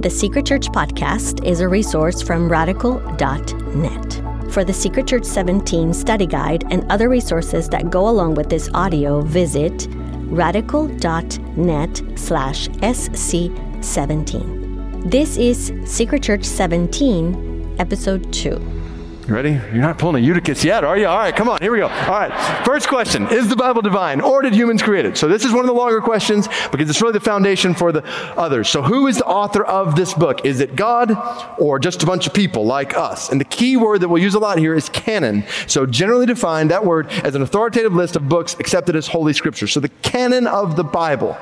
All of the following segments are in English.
The Secret Church podcast is a resource from radical.net. For the Secret Church 17 study guide and other resources that go along with this audio, visit radical.net slash sc17. This is Secret Church 17, episode 2. You ready? You're not pulling a Eutychus yet, are you? All right, come on, here we go. All right, first question Is the Bible divine or did humans create it? So, this is one of the longer questions because it's really the foundation for the others. So, who is the author of this book? Is it God or just a bunch of people like us? And the key word that we'll use a lot here is canon. So, generally defined, that word as an authoritative list of books accepted as Holy Scripture. So, the canon of the Bible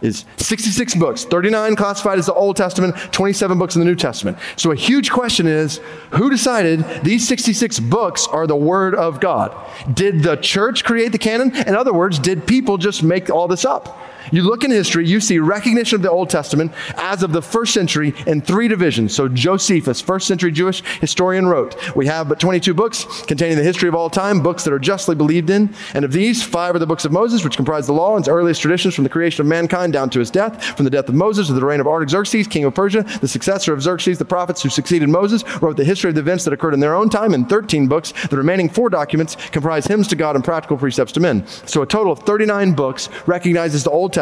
is 66 books, 39 classified as the Old Testament, 27 books in the New Testament. So a huge question is who decided these 66 books are the Word of God? Did the church create the canon? In other words, did people just make all this up? You look in history, you see recognition of the Old Testament as of the first century in three divisions. So Josephus, first century Jewish historian, wrote, We have but 22 books containing the history of all time, books that are justly believed in. And of these, five are the books of Moses, which comprise the law and its earliest traditions from the creation of mankind down to his death, from the death of Moses to the reign of Artaxerxes, king of Persia, the successor of Xerxes, the prophets who succeeded Moses, wrote the history of the events that occurred in their own time in 13 books. The remaining four documents comprise hymns to God and practical precepts to men. So a total of 39 books recognizes the Old Testament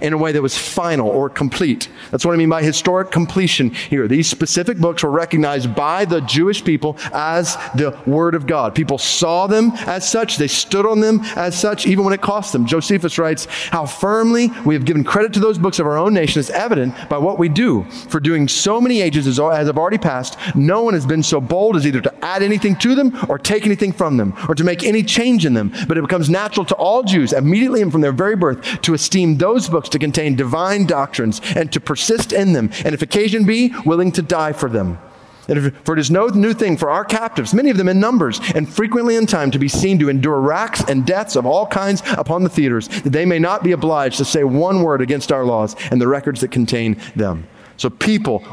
in a way that was final or complete. That's what I mean by historic completion here. These specific books were recognized by the Jewish people as the Word of God. People saw them as such, they stood on them as such, even when it cost them. Josephus writes, How firmly we have given credit to those books of our own nation is evident by what we do. For doing so many ages as, as have already passed, no one has been so bold as either to add anything to them or take anything from them or to make any change in them. But it becomes natural to all Jews, immediately and from their very birth, to esteem those books to contain divine doctrines and to persist in them, and if occasion be, willing to die for them. And for it is no new thing for our captives, many of them in numbers, and frequently in time, to be seen to endure racks and deaths of all kinds upon the theaters, that they may not be obliged to say one word against our laws and the records that contain them. So people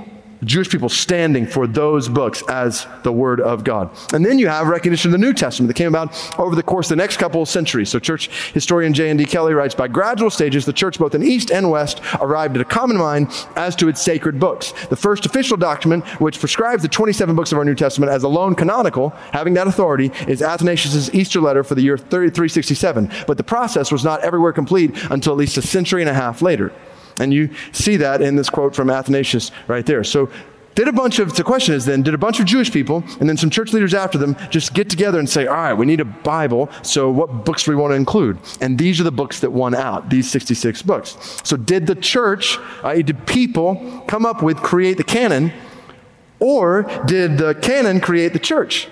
Jewish people standing for those books as the Word of God. And then you have recognition of the New Testament that came about over the course of the next couple of centuries. So, church historian J.N.D. Kelly writes By gradual stages, the church, both in East and West, arrived at a common mind as to its sacred books. The first official document, which prescribes the 27 books of our New Testament as alone canonical, having that authority, is Athanasius' Easter letter for the year 3367. But the process was not everywhere complete until at least a century and a half later. And you see that in this quote from Athanasius right there. So, did a bunch of, the question is then, did a bunch of Jewish people and then some church leaders after them just get together and say, all right, we need a Bible, so what books do we want to include? And these are the books that won out, these 66 books. So, did the church, i.e., did people come up with, create the canon, or did the canon create the church?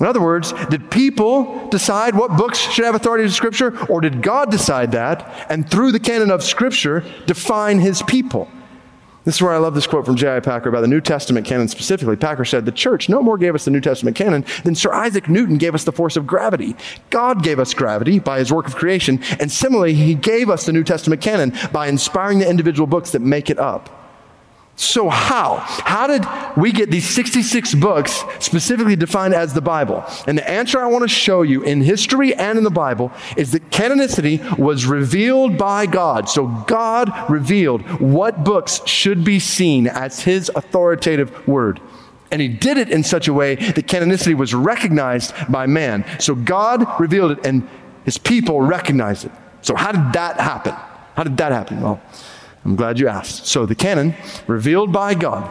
In other words, did people decide what books should have authority to Scripture, or did God decide that and through the canon of Scripture define his people? This is where I love this quote from J.I. Packer about the New Testament canon specifically. Packer said, The church no more gave us the New Testament canon than Sir Isaac Newton gave us the force of gravity. God gave us gravity by his work of creation, and similarly, he gave us the New Testament canon by inspiring the individual books that make it up. So, how? How did we get these 66 books specifically defined as the Bible? And the answer I want to show you in history and in the Bible is that canonicity was revealed by God. So, God revealed what books should be seen as His authoritative word. And He did it in such a way that canonicity was recognized by man. So, God revealed it and His people recognized it. So, how did that happen? How did that happen? Well, I'm glad you asked. So, the canon, revealed by God,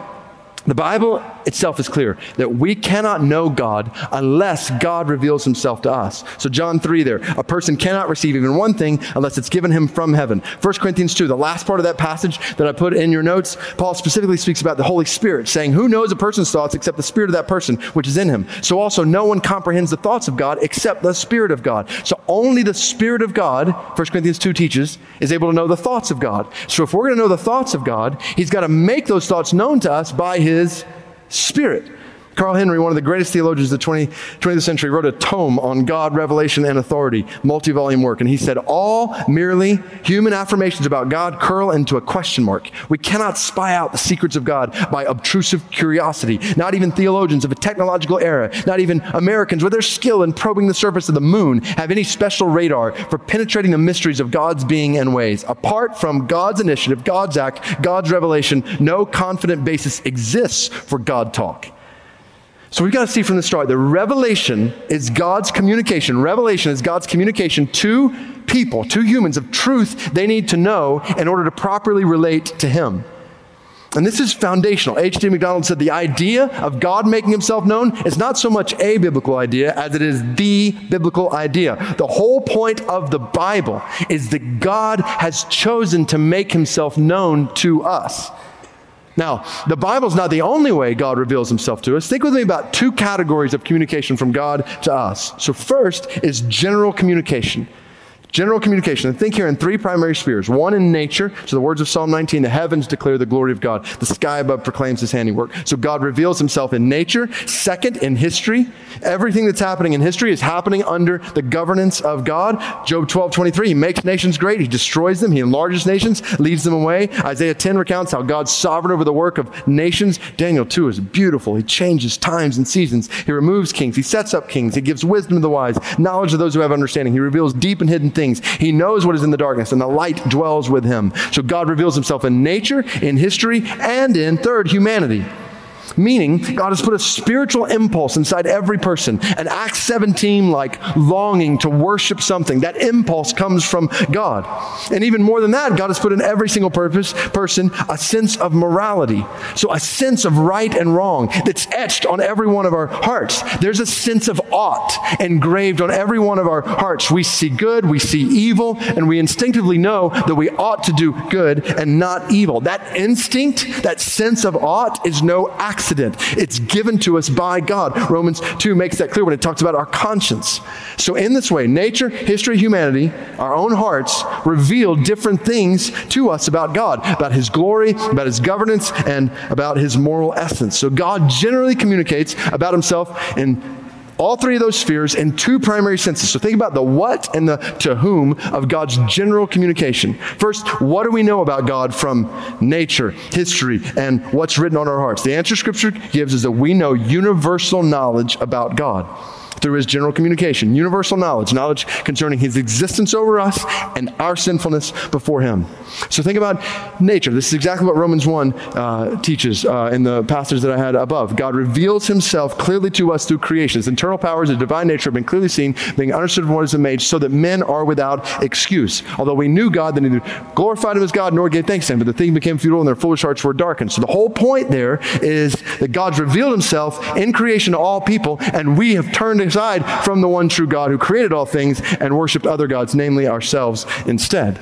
the Bible itself is clear that we cannot know God unless God reveals himself to us. So, John 3 there, a person cannot receive even one thing unless it's given him from heaven. 1 Corinthians 2, the last part of that passage that I put in your notes, Paul specifically speaks about the Holy Spirit, saying, Who knows a person's thoughts except the Spirit of that person which is in him? So, also, no one comprehends the thoughts of God except the Spirit of God. So, only the Spirit of God, 1 Corinthians 2 teaches, is able to know the thoughts of God. So, if we're going to know the thoughts of God, he's got to make those thoughts known to us by his Spirit. Carl Henry, one of the greatest theologians of the 20, 20th century, wrote a tome on God, revelation, and authority, multi volume work. And he said, All merely human affirmations about God curl into a question mark. We cannot spy out the secrets of God by obtrusive curiosity. Not even theologians of a technological era, not even Americans with their skill in probing the surface of the moon, have any special radar for penetrating the mysteries of God's being and ways. Apart from God's initiative, God's act, God's revelation, no confident basis exists for God talk. So we've got to see from the start that revelation is God's communication. Revelation is God's communication to people, to humans of truth they need to know in order to properly relate to Him. And this is foundational. H.D. McDonald said the idea of God making himself known is not so much a biblical idea as it is the biblical idea. The whole point of the Bible is that God has chosen to make himself known to us. Now, the Bible's not the only way God reveals himself to us. Think with me about two categories of communication from God to us. So, first is general communication. General communication. And think here in three primary spheres. One in nature. So the words of Psalm 19, the heavens declare the glory of God. The sky above proclaims his handiwork. So God reveals himself in nature. Second, in history. Everything that's happening in history is happening under the governance of God. Job 12, 23, he makes nations great. He destroys them. He enlarges nations, leads them away. Isaiah 10 recounts how God's sovereign over the work of nations. Daniel 2 is beautiful. He changes times and seasons. He removes kings. He sets up kings. He gives wisdom to the wise, knowledge to those who have understanding. He reveals deep and hidden things things. He knows what is in the darkness, and the light dwells with him. So God reveals himself in nature, in history, and in, third, humanity. Meaning, God has put a spiritual impulse inside every person, an Acts 17 like longing to worship something. That impulse comes from God. And even more than that, God has put in every single purpose, person a sense of morality. So, a sense of right and wrong that's etched on every one of our hearts. There's a sense of ought engraved on every one of our hearts. We see good, we see evil, and we instinctively know that we ought to do good and not evil. That instinct, that sense of ought, is no accident accident. It's given to us by God. Romans 2 makes that clear when it talks about our conscience. So, in this way, nature, history, humanity, our own hearts reveal different things to us about God, about His glory, about His governance, and about His moral essence. So, God generally communicates about Himself in all three of those spheres in two primary senses. So think about the what and the to whom of God's general communication. First, what do we know about God from nature, history, and what's written on our hearts? The answer Scripture gives is that we know universal knowledge about God through his general communication, universal knowledge, knowledge concerning his existence over us and our sinfulness before him. So think about nature. This is exactly what Romans 1 uh, teaches uh, in the passage that I had above. God reveals himself clearly to us through creation. His internal powers and divine nature have been clearly seen, being understood from what been made, so that men are without excuse. Although we knew God, they neither glorified him as God nor gave thanks to him, but the thing became futile and their foolish hearts were darkened. So the whole point there is that God's revealed himself in creation to all people, and we have turned aside from the one true God who created all things and worshiped other gods, namely ourselves, instead.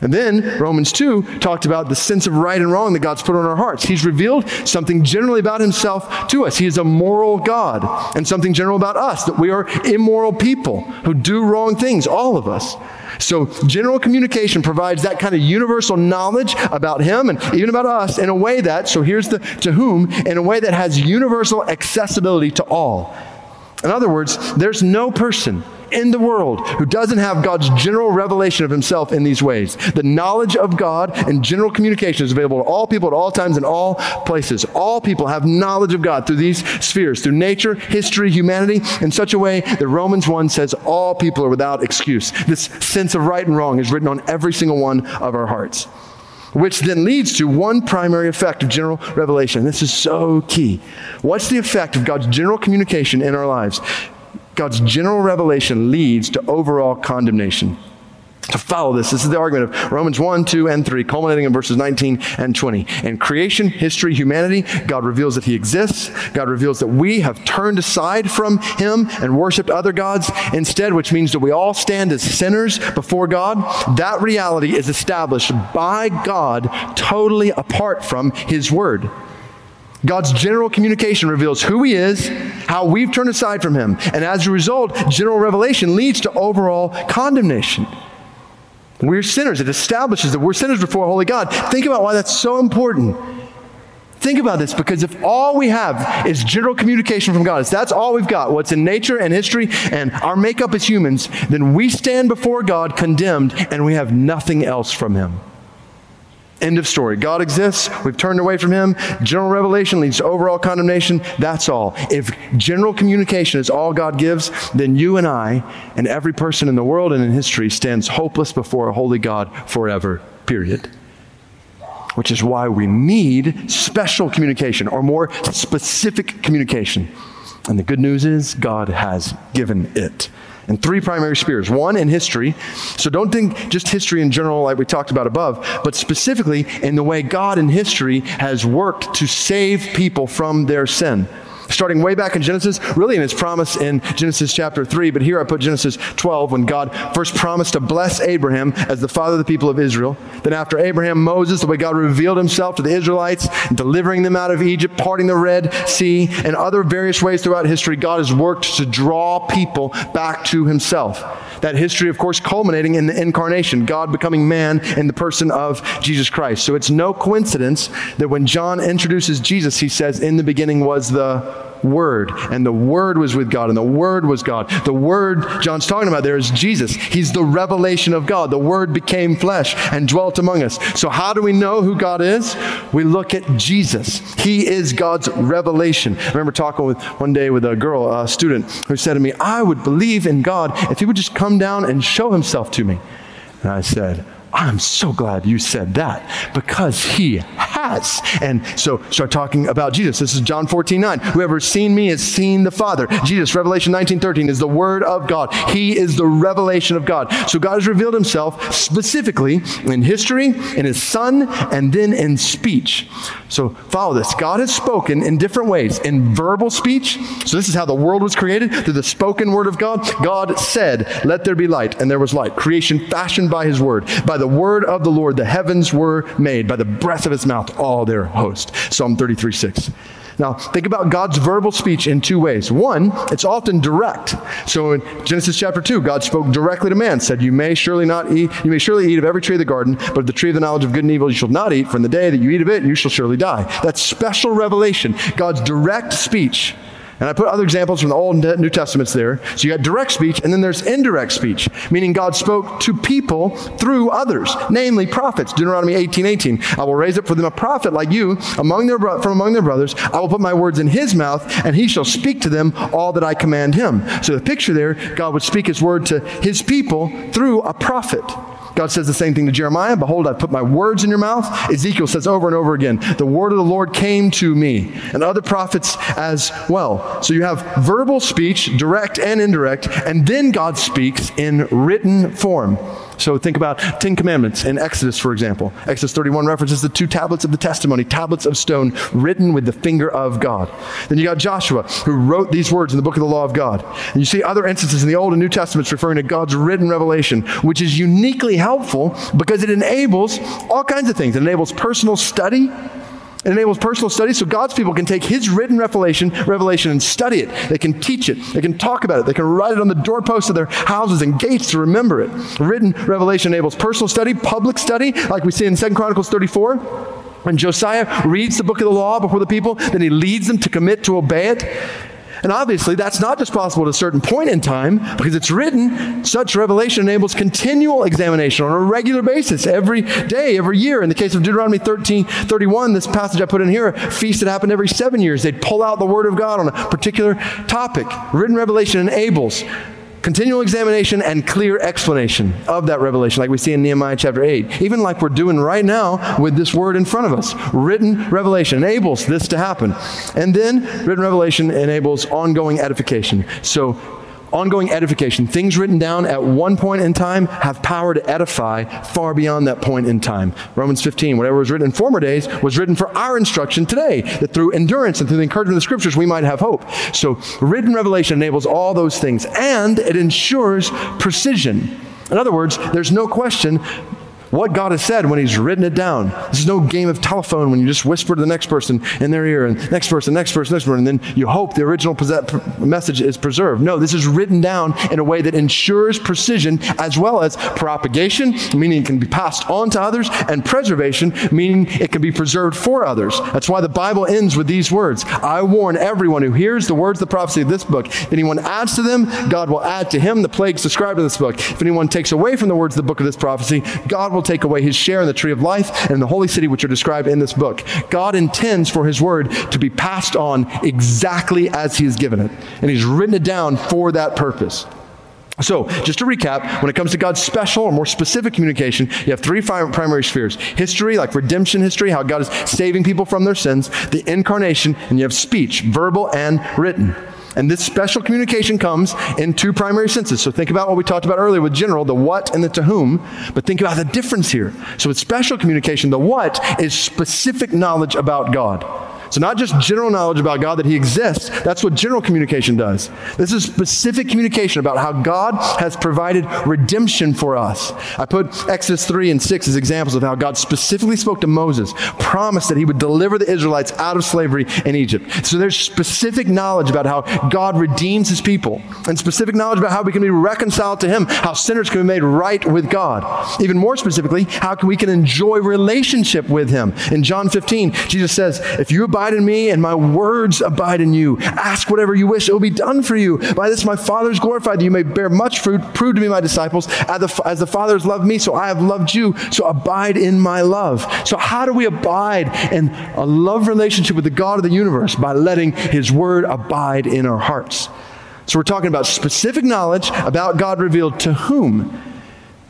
And then Romans 2 talked about the sense of right and wrong that God's put on our hearts. He's revealed something generally about himself to us. He is a moral God, and something general about us that we are immoral people who do wrong things, all of us. So, general communication provides that kind of universal knowledge about him and even about us in a way that, so here's the to whom, in a way that has universal accessibility to all. In other words, there's no person in the world who doesn't have God's general revelation of himself in these ways. The knowledge of God and general communication is available to all people at all times and all places. All people have knowledge of God through these spheres, through nature, history, humanity, in such a way that Romans 1 says all people are without excuse. This sense of right and wrong is written on every single one of our hearts. Which then leads to one primary effect of general revelation. This is so key. What's the effect of God's general communication in our lives? God's general revelation leads to overall condemnation. To follow this, this is the argument of Romans 1, 2, and 3, culminating in verses 19 and 20. In creation, history, humanity, God reveals that He exists. God reveals that we have turned aside from Him and worshiped other gods instead, which means that we all stand as sinners before God. That reality is established by God totally apart from His Word. God's general communication reveals who He is, how we've turned aside from Him, and as a result, general revelation leads to overall condemnation. We're sinners. It establishes that we're sinners before holy God. Think about why that's so important. Think about this because if all we have is general communication from God, if that's all we've got, what's in nature and history and our makeup as humans, then we stand before God condemned and we have nothing else from Him. End of story. God exists. We've turned away from Him. General revelation leads to overall condemnation. That's all. If general communication is all God gives, then you and I and every person in the world and in history stands hopeless before a holy God forever. Period. Which is why we need special communication or more specific communication. And the good news is, God has given it in three primary spheres. One in history. So don't think just history in general, like we talked about above, but specifically in the way God in history has worked to save people from their sin starting way back in Genesis, really in his promise in Genesis chapter 3. But here I put Genesis 12 when God first promised to bless Abraham as the father of the people of Israel. Then after Abraham, Moses, the way God revealed himself to the Israelites, delivering them out of Egypt, parting the Red Sea, and other various ways throughout history, God has worked to draw people back to himself. That history, of course, culminating in the incarnation, God becoming man in the person of Jesus Christ. So it's no coincidence that when John introduces Jesus, he says, In the beginning was the Word, and the Word was with God, and the Word was God. The Word John's talking about there is Jesus. He's the revelation of God. The Word became flesh and dwelt among us. So, how do we know who God is? We look at Jesus. He is God's revelation. I remember talking with one day with a girl, a student, who said to me, I would believe in God if He would just come down and show Himself to me. And I said, I'm so glad you said that because he And so start talking about Jesus. This is John 14, 9. Whoever has seen me has seen the Father. Jesus, Revelation 19, 13 is the Word of God. He is the revelation of God. So God has revealed himself specifically in history, in his Son, and then in speech. So follow this. God has spoken in different ways. In verbal speech, so this is how the world was created, through the spoken word of God. God said, Let there be light, and there was light. Creation fashioned by his word. By the word of the Lord, the heavens were made. By the breath of his mouth, all their host. Psalm 33 6. Now, think about God's verbal speech in two ways. One, it's often direct. So in Genesis chapter 2, God spoke directly to man, said, You may surely not eat, you may surely eat of every tree of the garden, but of the tree of the knowledge of good and evil you shall not eat, for in the day that you eat of it, you shall surely die. That's special revelation, God's direct speech. And I put other examples from the Old and New Testaments there. So you got direct speech, and then there's indirect speech, meaning God spoke to people through others, namely prophets. Deuteronomy 18, 18. I will raise up for them a prophet like you among their from among their brothers. I will put my words in his mouth, and he shall speak to them all that I command him. So the picture there, God would speak his word to his people through a prophet. God says the same thing to Jeremiah Behold, I put my words in your mouth. Ezekiel says over and over again, The word of the Lord came to me, and other prophets as well. So you have verbal speech, direct and indirect, and then God speaks in written form. So think about Ten Commandments in Exodus, for example. Exodus 31 references the two tablets of the testimony, tablets of stone written with the finger of God. Then you got Joshua, who wrote these words in the book of the law of God. And you see other instances in the Old and New Testaments referring to God's written revelation, which is uniquely helpful because it enables all kinds of things. It enables personal study enables personal study so God's people can take His written revelation, revelation and study it. They can teach it. They can talk about it. They can write it on the doorposts of their houses and gates to remember it. Written revelation enables personal study, public study, like we see in 2 Chronicles 34. When Josiah reads the book of the law before the people, then he leads them to commit to obey it. And obviously, that's not just possible at a certain point in time because it's written. Such revelation enables continual examination on a regular basis, every day, every year. In the case of Deuteronomy 13, 31, this passage I put in here, a feast that happened every seven years. They'd pull out the Word of God on a particular topic. Written revelation enables continual examination and clear explanation of that revelation, like we see in Nehemiah chapter 8. Even like we're doing right now with this word in front of us. Written revelation enables this to happen. And then written revelation enables ongoing edification. So ongoing edification. Things written down at one point in time have power to edify far beyond that point in time. Romans 15, whatever was written in former days was written for our instruction today, that through endurance and through the encouragement of the scriptures we might have hope. So, written revelation enables all those things, and it ensures precision. In other words, there's no question what God has said when He's written it down. This is no game of telephone when you just whisper to the next person in their ear, and next person, next person, next person, and then you hope the original message is preserved. No, this is written down in a way that ensures precision as well as propagation, meaning it can be passed on to others, and preservation, meaning it can be preserved for others. That's why the Bible ends with these words I warn everyone who hears the words of the prophecy of this book. If anyone adds to them, God will add to him the plagues described in this book. If anyone takes away from the words of the book of this prophecy, God will take away his share in the tree of life and in the holy city which are described in this book. God intends for his word to be passed on exactly as he has given it. And he's written it down for that purpose. So, just to recap, when it comes to God's special or more specific communication, you have three primary spheres history, like redemption history, how God is saving people from their sins, the incarnation, and you have speech, verbal and written. And this special communication comes in two primary senses. So think about what we talked about earlier with general, the what and the to whom, but think about the difference here. So with special communication, the what is specific knowledge about God. So, not just general knowledge about God that He exists, that's what general communication does. This is specific communication about how God has provided redemption for us. I put Exodus 3 and 6 as examples of how God specifically spoke to Moses, promised that He would deliver the Israelites out of slavery in Egypt. So, there's specific knowledge about how God redeems His people, and specific knowledge about how we can be reconciled to Him, how sinners can be made right with God. Even more specifically, how we can enjoy relationship with Him. In John 15, Jesus says, If you abide abide in me and my words abide in you. Ask whatever you wish, it will be done for you. By this my Father is glorified, that you may bear much fruit. Prove to be my disciples. As the, as the Father has loved me, so I have loved you. So abide in my love. So, how do we abide in a love relationship with the God of the universe? By letting his word abide in our hearts. So, we're talking about specific knowledge about God revealed to whom?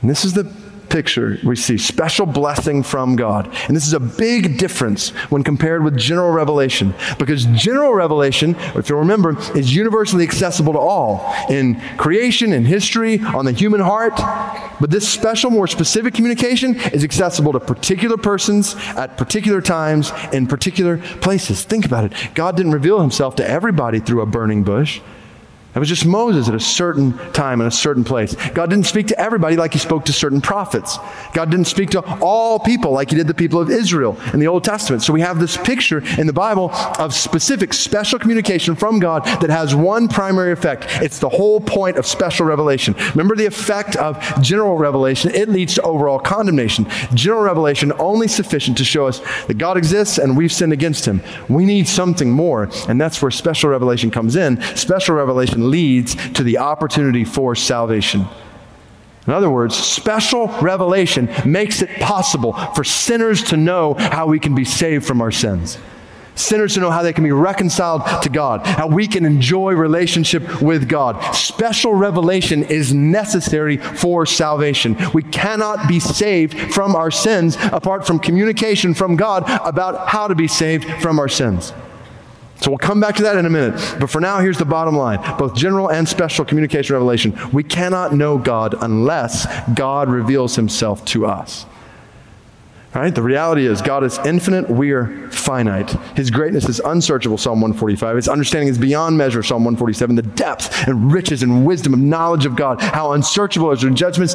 And this is the picture, we see special blessing from God. And this is a big difference when compared with general revelation, because general revelation, if you remember, is universally accessible to all in creation, in history, on the human heart. But this special, more specific communication is accessible to particular persons at particular times in particular places. Think about it. God didn't reveal himself to everybody through a burning bush. It was just Moses at a certain time in a certain place. God didn't speak to everybody like he spoke to certain prophets. God didn't speak to all people like he did the people of Israel in the Old Testament. So we have this picture in the Bible of specific special communication from God that has one primary effect. It's the whole point of special revelation. Remember the effect of general revelation? It leads to overall condemnation. General revelation only sufficient to show us that God exists and we've sinned against him. We need something more, and that's where special revelation comes in. Special revelation leads to the opportunity for salvation. In other words, special revelation makes it possible for sinners to know how we can be saved from our sins. Sinners to know how they can be reconciled to God, how we can enjoy relationship with God. Special revelation is necessary for salvation. We cannot be saved from our sins apart from communication from God about how to be saved from our sins. So we'll come back to that in a minute. But for now, here's the bottom line both general and special communication revelation. We cannot know God unless God reveals himself to us. Right? The reality is, God is infinite, we are finite. His greatness is unsearchable, Psalm 145. His understanding is beyond measure, Psalm 147. The depth and riches and wisdom of knowledge of God, how unsearchable is his judgments,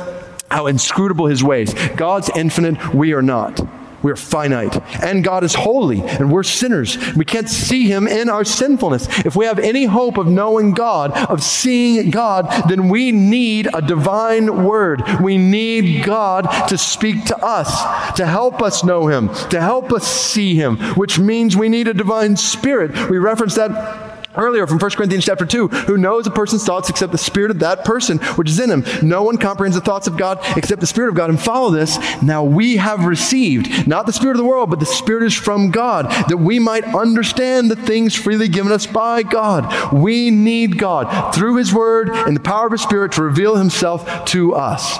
how inscrutable his ways. God's infinite, we are not. We're finite. And God is holy, and we're sinners. We can't see Him in our sinfulness. If we have any hope of knowing God, of seeing God, then we need a divine word. We need God to speak to us, to help us know Him, to help us see Him, which means we need a divine spirit. We reference that earlier from 1 Corinthians chapter 2, who knows a person's thoughts except the spirit of that person which is in him. No one comprehends the thoughts of God except the spirit of God. And follow this. Now we have received not the spirit of the world, but the spirit is from God, that we might understand the things freely given us by God. We need God through his word and the power of his spirit to reveal himself to us.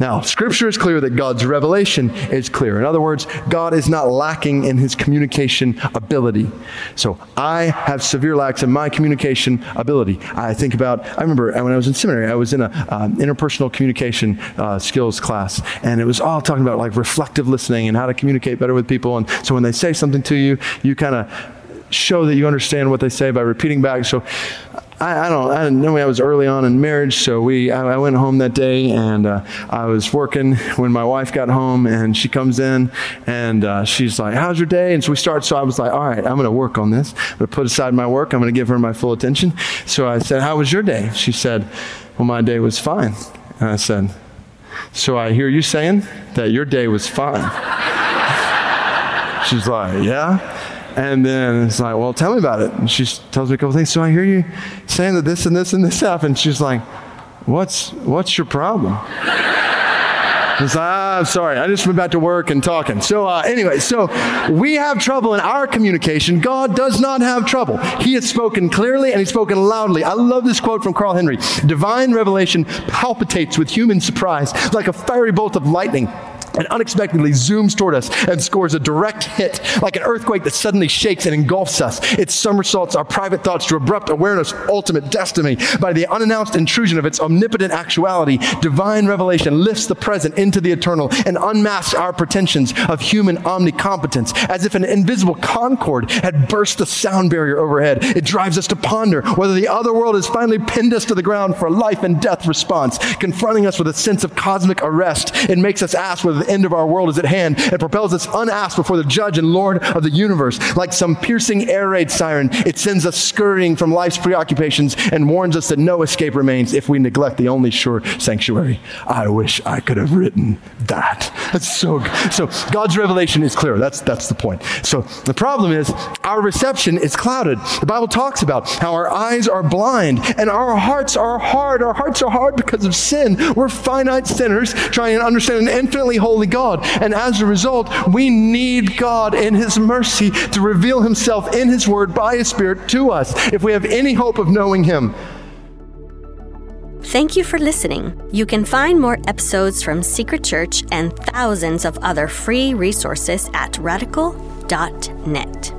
Now, Scripture is clear that God's revelation is clear. In other words, God is not lacking in his communication ability. So I have severe lacks in my communication ability. I think about, I remember when I was in seminary, I was in an um, interpersonal communication uh, skills class, and it was all talking about like reflective listening and how to communicate better with people. And so when they say something to you, you kind of show that you understand what they say by repeating back. So I, I, don't, I know I was early on in marriage, so we, I, I went home that day and uh, I was working when my wife got home and she comes in and uh, she's like, how's your day? And so we start, so I was like, all right, I'm going to work on this. I'm going to put aside my work. I'm going to give her my full attention. So I said, how was your day? She said, well, my day was fine. And I said, so I hear you saying that your day was fine. she's like, yeah. And then it's like, well, tell me about it. And she tells me a couple things. So I hear you saying that this and this and this happened. She's like, what's, what's your problem? Like, ah, I'm sorry. I just went back to work and talking. So, uh, anyway, so we have trouble in our communication. God does not have trouble. He has spoken clearly and He's spoken loudly. I love this quote from Carl Henry Divine revelation palpitates with human surprise like a fiery bolt of lightning and unexpectedly zooms toward us and scores a direct hit, like an earthquake that suddenly shakes and engulfs us. It somersaults our private thoughts to abrupt awareness, ultimate destiny. By the unannounced intrusion of its omnipotent actuality, divine revelation lifts the present into the eternal and unmasks our pretensions of human omnicompetence. As if an invisible Concorde had burst the sound barrier overhead, it drives us to ponder whether the other world has finally pinned us to the ground for a life and death response, confronting us with a sense of cosmic arrest. It makes us ask whether the end of our world is at hand. It propels us unasked before the judge and Lord of the universe. Like some piercing air raid siren, it sends us scurrying from life's preoccupations and warns us that no escape remains if we neglect the only sure sanctuary. I wish I could have written that. That's so good. So God's revelation is clear. That's, that's the point. So the problem is our reception is clouded. The Bible talks about how our eyes are blind and our hearts are hard. Our hearts are hard because of sin. We're finite sinners trying to understand an infinitely holy God. And as a result, we need God in His mercy to reveal Himself in His Word by His Spirit to us if we have any hope of knowing Him. Thank you for listening. You can find more episodes from Secret Church and thousands of other free resources at radical.net.